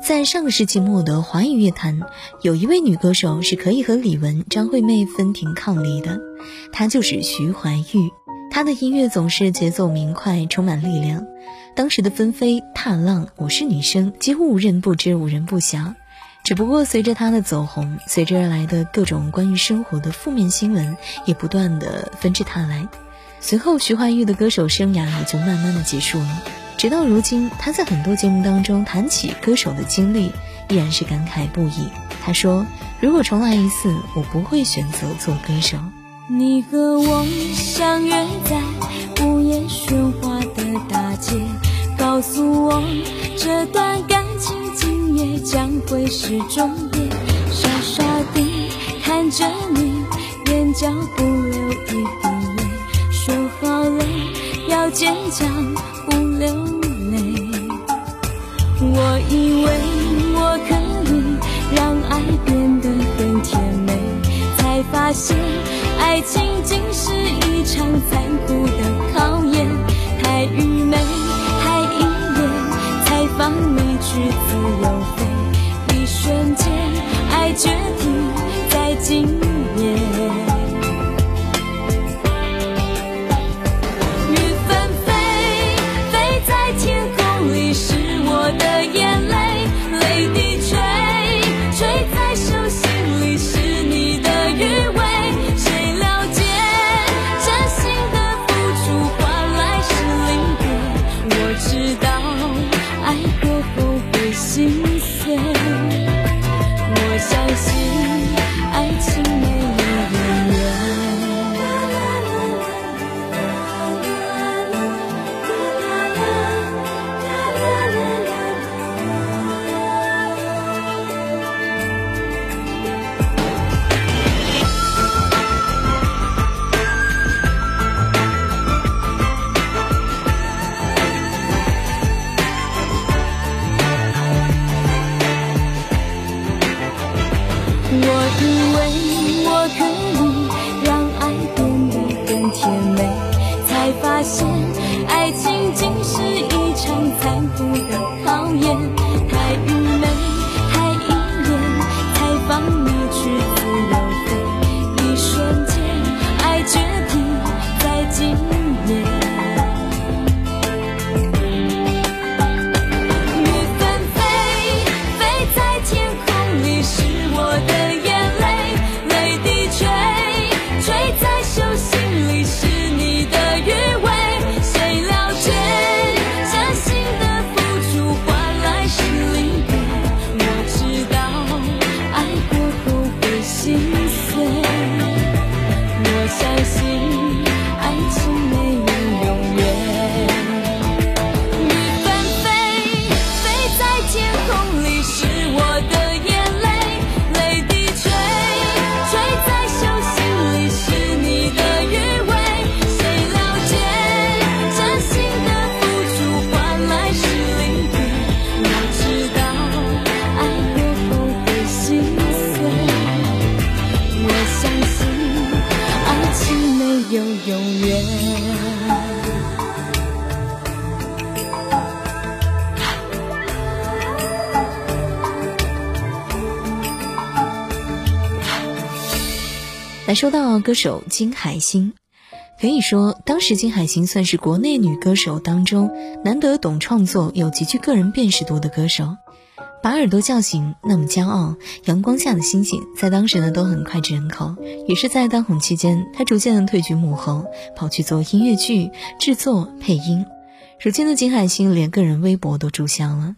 在上个世纪末的华语乐坛，有一位女歌手是可以和李玟、张惠妹分庭抗礼的，她就是徐怀钰。她的音乐总是节奏明快，充满力量。当时的纷飞、踏浪、我是女生，几乎无人不知，无人不晓。只不过随着她的走红，随之而来的各种关于生活的负面新闻也不断的纷至沓来。随后，徐怀钰的歌手生涯也就慢慢的结束了。直到如今，他在很多节目当中谈起歌手的经历，依然是感慨不已。他说：“如果重来一次，我不会选择做歌手。”你和我相约在午夜喧哗的大街，告诉我这段感情今夜将会是终点。傻傻地看着你，眼角不流一滴泪，说好了要坚强。不流泪，我以为我可以让爱变得更甜美，才发现爱情竟是一场残酷的考验。太愚昧，太依恋，才放你去自由飞。一瞬间，爱决定在今有永远来说到歌手金海心，可以说当时金海心算是国内女歌手当中难得懂创作、有极具个人辨识度的歌手。把耳朵叫醒，那么骄傲，阳光下的星星，在当时呢都很脍炙人口。也是在当红期间，她逐渐的退居幕后，跑去做音乐剧制作、配音。如今的金海心连个人微博都注销了。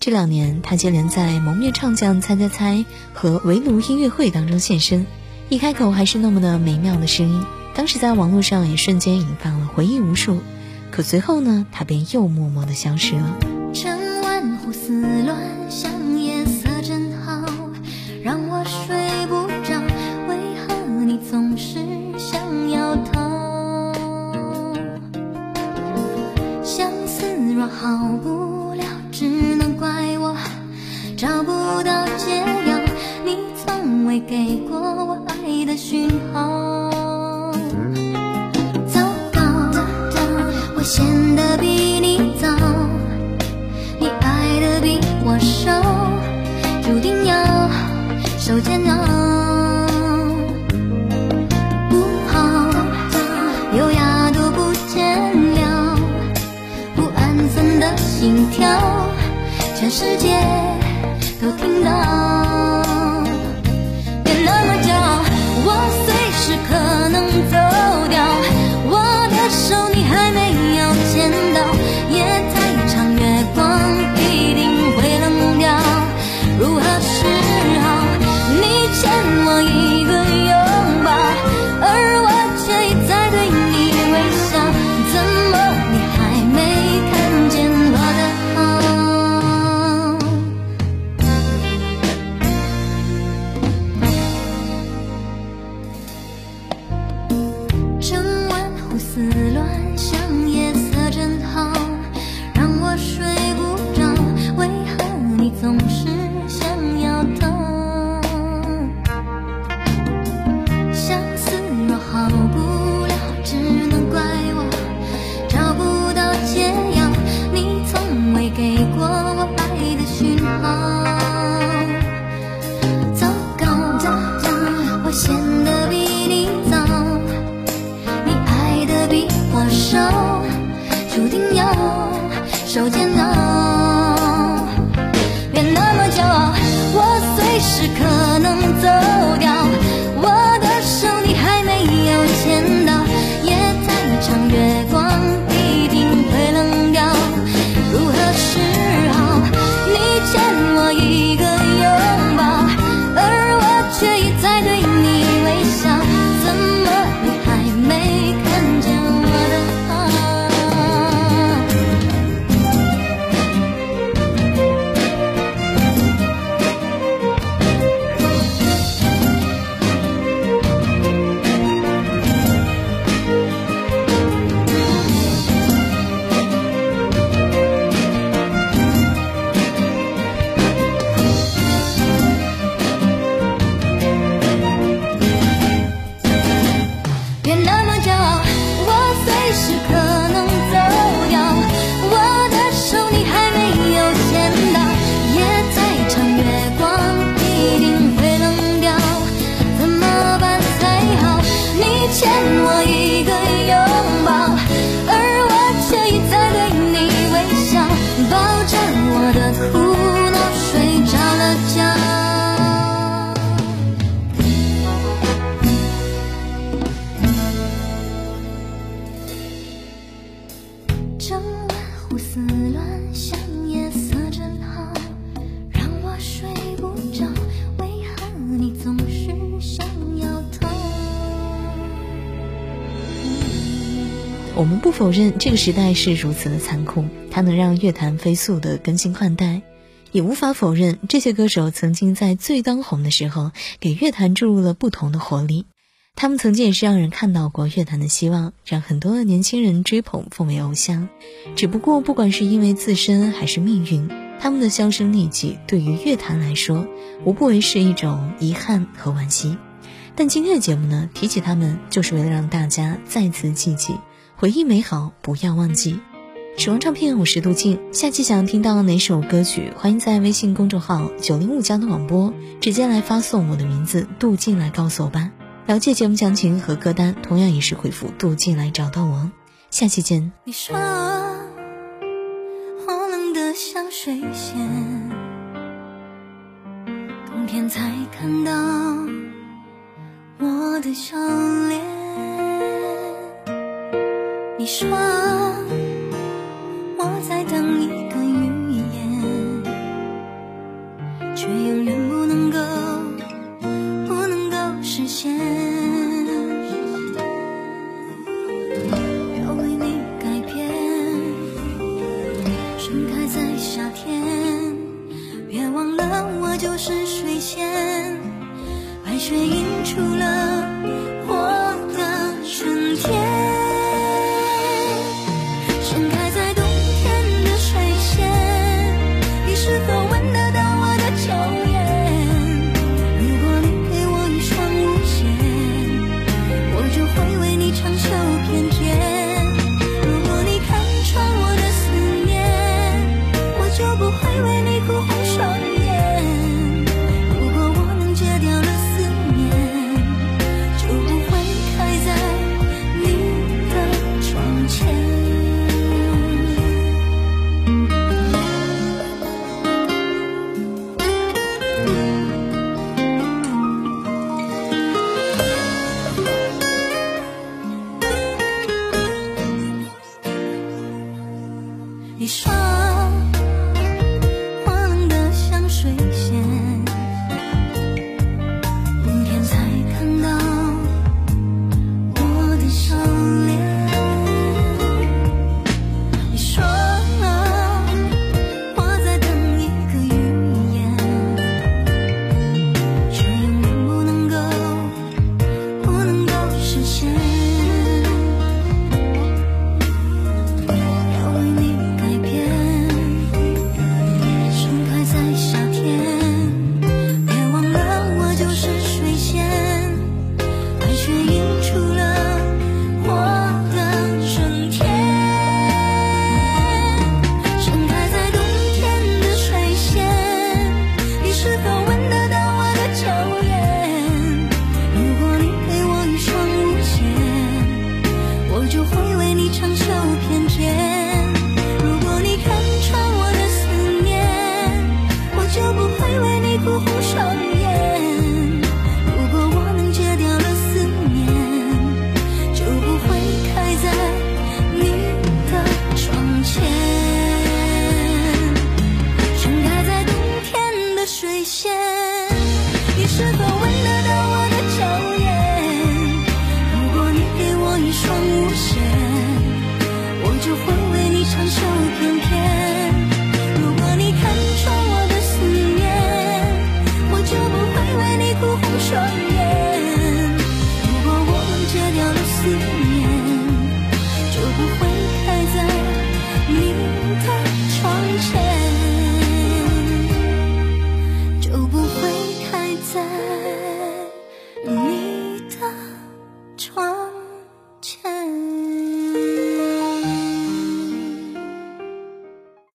这两年，她接连在《蒙面唱将猜猜猜》和围炉音乐会当中现身。一开口还是那么的美妙的声音，当时在网络上也瞬间引发了回忆无数。可随后呢，他便又默默的消失了。趁万胡思乱，从未给过我爱的讯号。糟糕，我陷得比你早，你爱的比我少，注定要受煎熬。不好，优雅都不见了，不安分的心跳。全世界都听到，可能走比我少，注定要受煎熬。欠我一我们不否认这个时代是如此的残酷，它能让乐坛飞速的更新换代，也无法否认这些歌手曾经在最当红的时候给乐坛注入了不同的活力。他们曾经也是让人看到过乐坛的希望，让很多的年轻人追捧奉为偶像。只不过，不管是因为自身还是命运，他们的销声匿迹对于乐坛来说，无不为是一种遗憾和惋惜。但今天的节目呢，提起他们，就是为了让大家再次记起，回忆美好，不要忘记。时光唱片，我是杜静。下期想听到哪首歌曲，欢迎在微信公众号“九零五交通广播”直接来发送我的名字“杜静”来告诉我吧。了解节目详情和歌单，同样也是回复“杜静”来找到我。下期见。你说我冷得像水仙，冬天才看到我的笑脸。你说我在等一你说